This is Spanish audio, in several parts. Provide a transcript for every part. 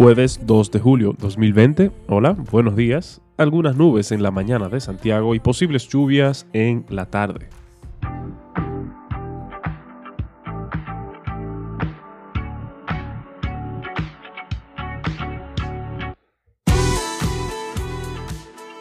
Jueves 2 de julio 2020. Hola, buenos días. Algunas nubes en la mañana de Santiago y posibles lluvias en la tarde.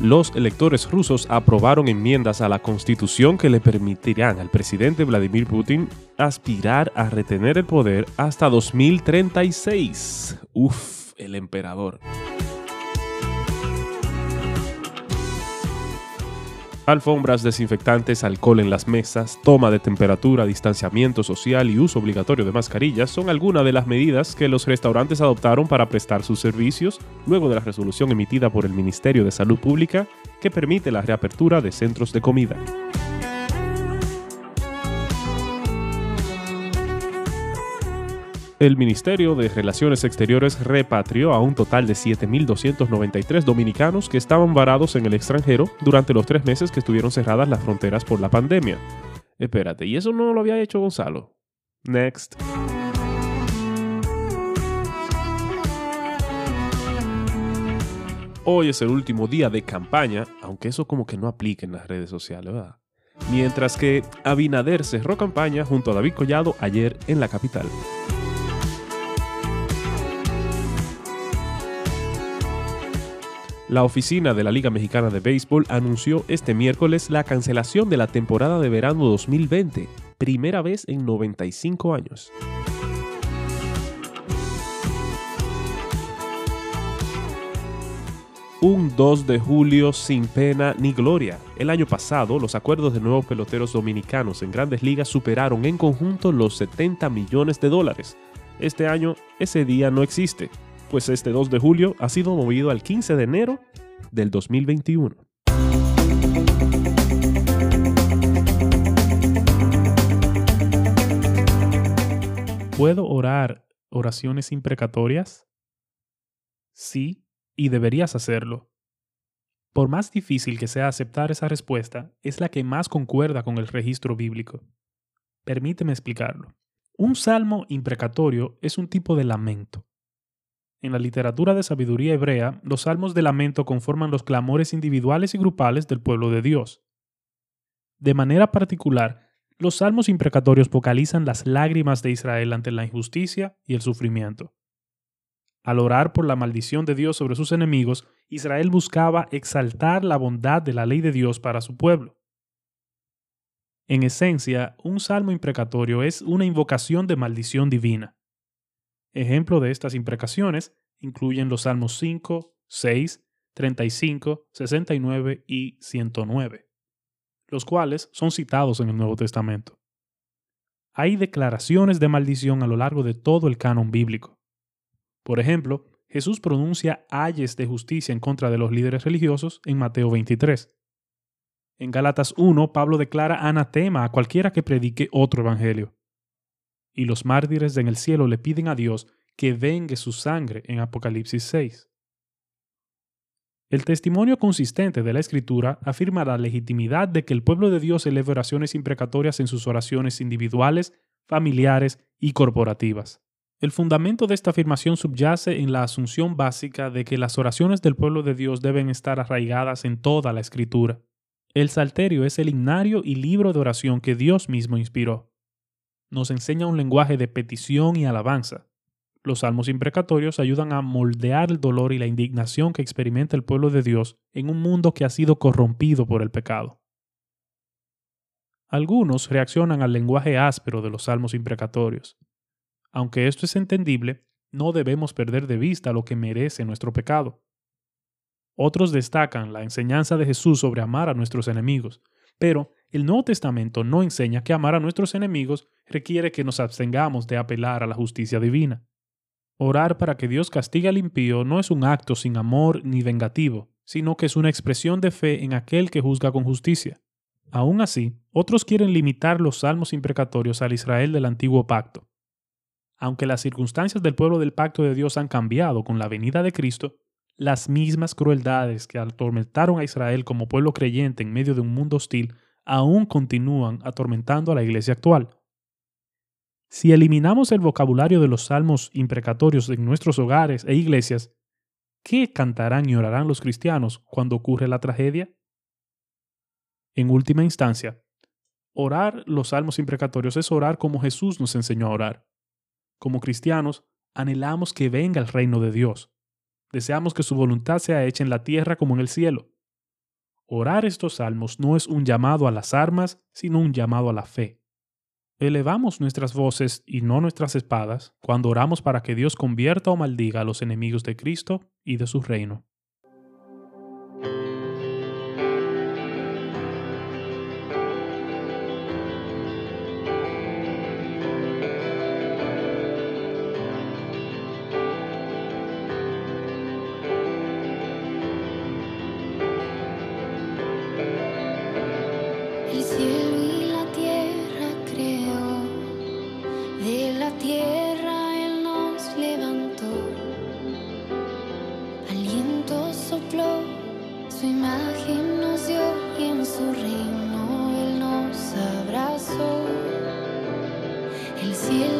los electores rusos aprobaron enmiendas a la constitución que le permitirán al presidente Vladimir Putin aspirar a retener el poder hasta 2036. Uf, el emperador. Alfombras, desinfectantes, alcohol en las mesas, toma de temperatura, distanciamiento social y uso obligatorio de mascarillas son algunas de las medidas que los restaurantes adoptaron para prestar sus servicios luego de la resolución emitida por el Ministerio de Salud Pública que permite la reapertura de centros de comida. El Ministerio de Relaciones Exteriores repatrió a un total de 7.293 dominicanos que estaban varados en el extranjero durante los tres meses que estuvieron cerradas las fronteras por la pandemia. Espérate, ¿y eso no lo había hecho Gonzalo? Next. Hoy es el último día de campaña, aunque eso como que no aplica en las redes sociales, ¿verdad? Mientras que Abinader cerró campaña junto a David Collado ayer en la capital. La oficina de la Liga Mexicana de Béisbol anunció este miércoles la cancelación de la temporada de verano 2020, primera vez en 95 años. un 2 de julio sin pena ni gloria. El año pasado, los acuerdos de nuevos peloteros dominicanos en grandes ligas superaron en conjunto los 70 millones de dólares. Este año, ese día no existe pues este 2 de julio ha sido movido al 15 de enero del 2021. ¿Puedo orar oraciones imprecatorias? Sí, y deberías hacerlo. Por más difícil que sea aceptar esa respuesta, es la que más concuerda con el registro bíblico. Permíteme explicarlo. Un salmo imprecatorio es un tipo de lamento. En la literatura de sabiduría hebrea, los salmos de lamento conforman los clamores individuales y grupales del pueblo de Dios. De manera particular, los salmos imprecatorios vocalizan las lágrimas de Israel ante la injusticia y el sufrimiento. Al orar por la maldición de Dios sobre sus enemigos, Israel buscaba exaltar la bondad de la ley de Dios para su pueblo. En esencia, un salmo imprecatorio es una invocación de maldición divina. Ejemplo de estas imprecaciones incluyen los Salmos 5, 6, 35, 69 y 109, los cuales son citados en el Nuevo Testamento. Hay declaraciones de maldición a lo largo de todo el canon bíblico. Por ejemplo, Jesús pronuncia ayes de justicia en contra de los líderes religiosos en Mateo 23. En Galatas 1, Pablo declara anatema a cualquiera que predique otro evangelio y los mártires en el cielo le piden a Dios que vengue su sangre en Apocalipsis 6. El testimonio consistente de la Escritura afirma la legitimidad de que el pueblo de Dios eleve oraciones imprecatorias en sus oraciones individuales, familiares y corporativas. El fundamento de esta afirmación subyace en la asunción básica de que las oraciones del pueblo de Dios deben estar arraigadas en toda la Escritura. El Salterio es el himnario y libro de oración que Dios mismo inspiró nos enseña un lenguaje de petición y alabanza. Los salmos imprecatorios ayudan a moldear el dolor y la indignación que experimenta el pueblo de Dios en un mundo que ha sido corrompido por el pecado. Algunos reaccionan al lenguaje áspero de los salmos imprecatorios. Aunque esto es entendible, no debemos perder de vista lo que merece nuestro pecado. Otros destacan la enseñanza de Jesús sobre amar a nuestros enemigos, pero el Nuevo Testamento no enseña que amar a nuestros enemigos requiere que nos abstengamos de apelar a la justicia divina. Orar para que Dios castigue al impío no es un acto sin amor ni vengativo, sino que es una expresión de fe en aquel que juzga con justicia. Aún así, otros quieren limitar los salmos imprecatorios al Israel del antiguo pacto. Aunque las circunstancias del pueblo del pacto de Dios han cambiado con la venida de Cristo, las mismas crueldades que atormentaron a Israel como pueblo creyente en medio de un mundo hostil aún continúan atormentando a la iglesia actual. Si eliminamos el vocabulario de los salmos imprecatorios en nuestros hogares e iglesias, ¿qué cantarán y orarán los cristianos cuando ocurre la tragedia? En última instancia, orar los salmos imprecatorios es orar como Jesús nos enseñó a orar. Como cristianos, anhelamos que venga el reino de Dios. Deseamos que su voluntad sea hecha en la tierra como en el cielo. Orar estos salmos no es un llamado a las armas, sino un llamado a la fe. Elevamos nuestras voces y no nuestras espadas cuando oramos para que Dios convierta o maldiga a los enemigos de Cristo y de su reino. cielo.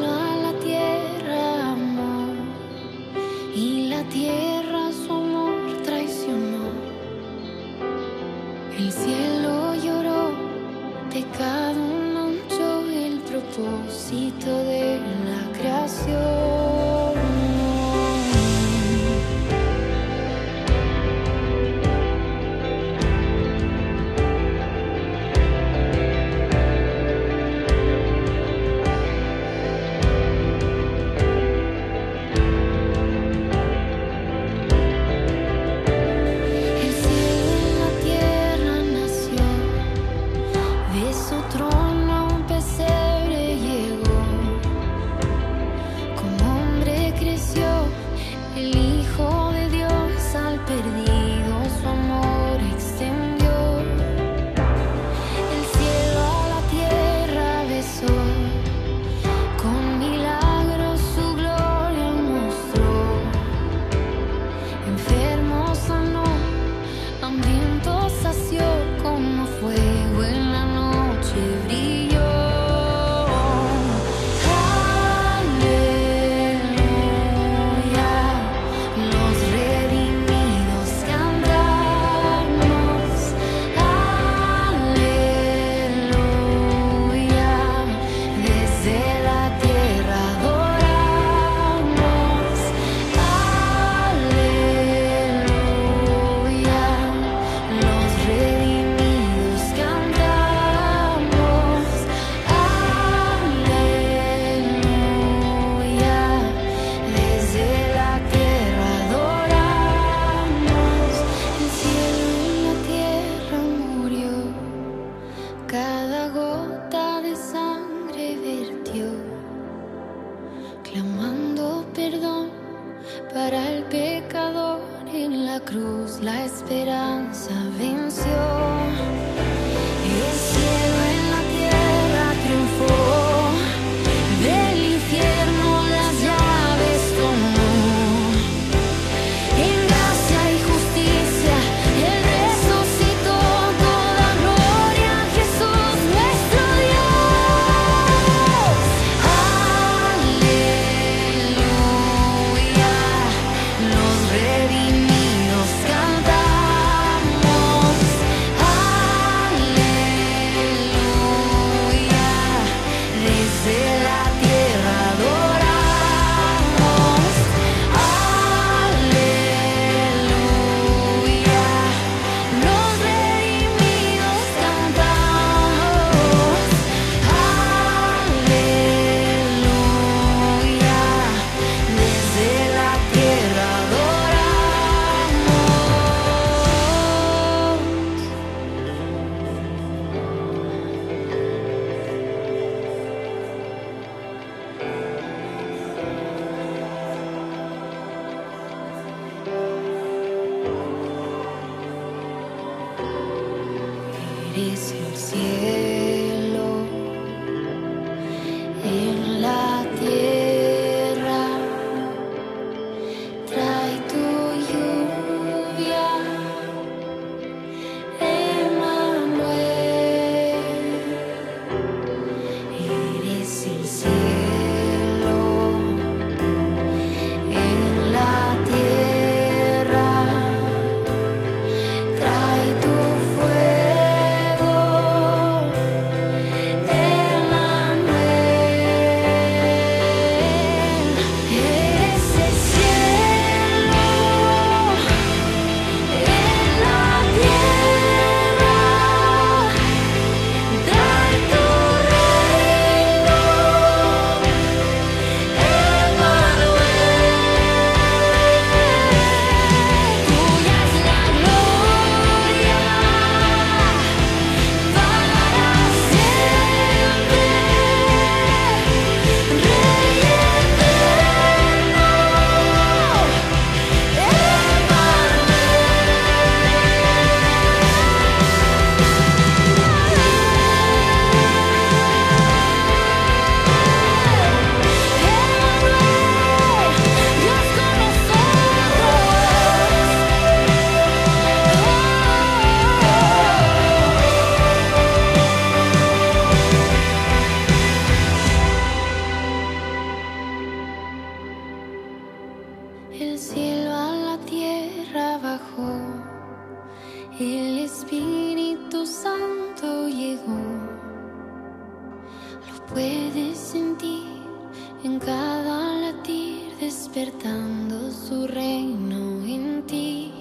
Su reino en ti.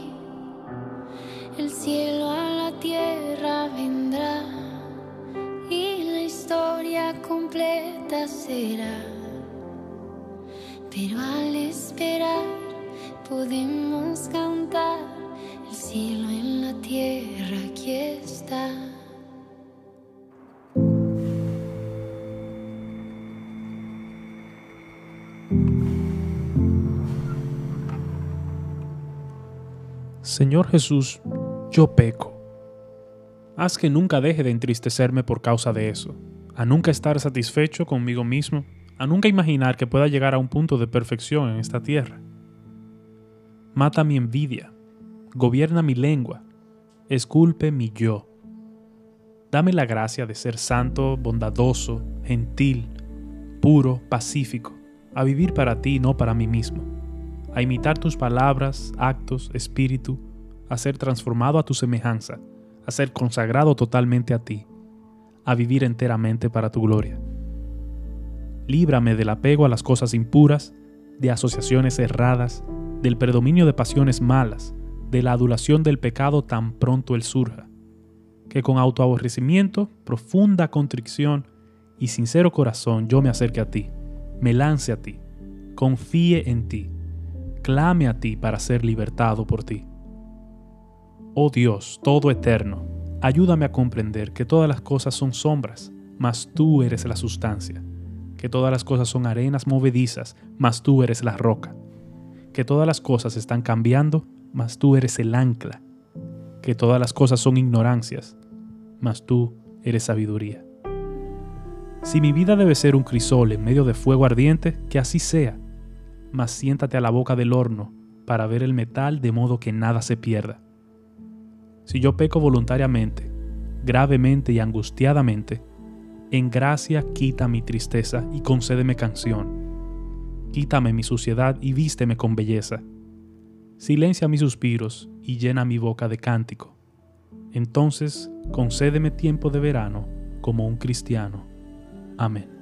El cielo a la tierra vendrá y la historia completa será. Pero al esperar podemos cantar el cielo en la tierra, aquí está. Señor Jesús, yo peco. Haz que nunca deje de entristecerme por causa de eso, a nunca estar satisfecho conmigo mismo, a nunca imaginar que pueda llegar a un punto de perfección en esta tierra. Mata mi envidia, gobierna mi lengua, esculpe mi yo. Dame la gracia de ser santo, bondadoso, gentil, puro, pacífico, a vivir para ti, no para mí mismo a imitar tus palabras, actos, espíritu, a ser transformado a tu semejanza, a ser consagrado totalmente a ti, a vivir enteramente para tu gloria. Líbrame del apego a las cosas impuras, de asociaciones erradas, del predominio de pasiones malas, de la adulación del pecado tan pronto él surja. Que con autoaborrecimiento, profunda contrición y sincero corazón yo me acerque a ti, me lance a ti, confíe en ti clame a ti para ser libertado por ti. Oh Dios, todo eterno, ayúdame a comprender que todas las cosas son sombras, mas tú eres la sustancia, que todas las cosas son arenas movedizas, mas tú eres la roca, que todas las cosas están cambiando, mas tú eres el ancla, que todas las cosas son ignorancias, mas tú eres sabiduría. Si mi vida debe ser un crisol en medio de fuego ardiente, que así sea mas siéntate a la boca del horno para ver el metal de modo que nada se pierda. Si yo peco voluntariamente, gravemente y angustiadamente, en gracia quita mi tristeza y concédeme canción. Quítame mi suciedad y vísteme con belleza. Silencia mis suspiros y llena mi boca de cántico. Entonces concédeme tiempo de verano como un cristiano. Amén.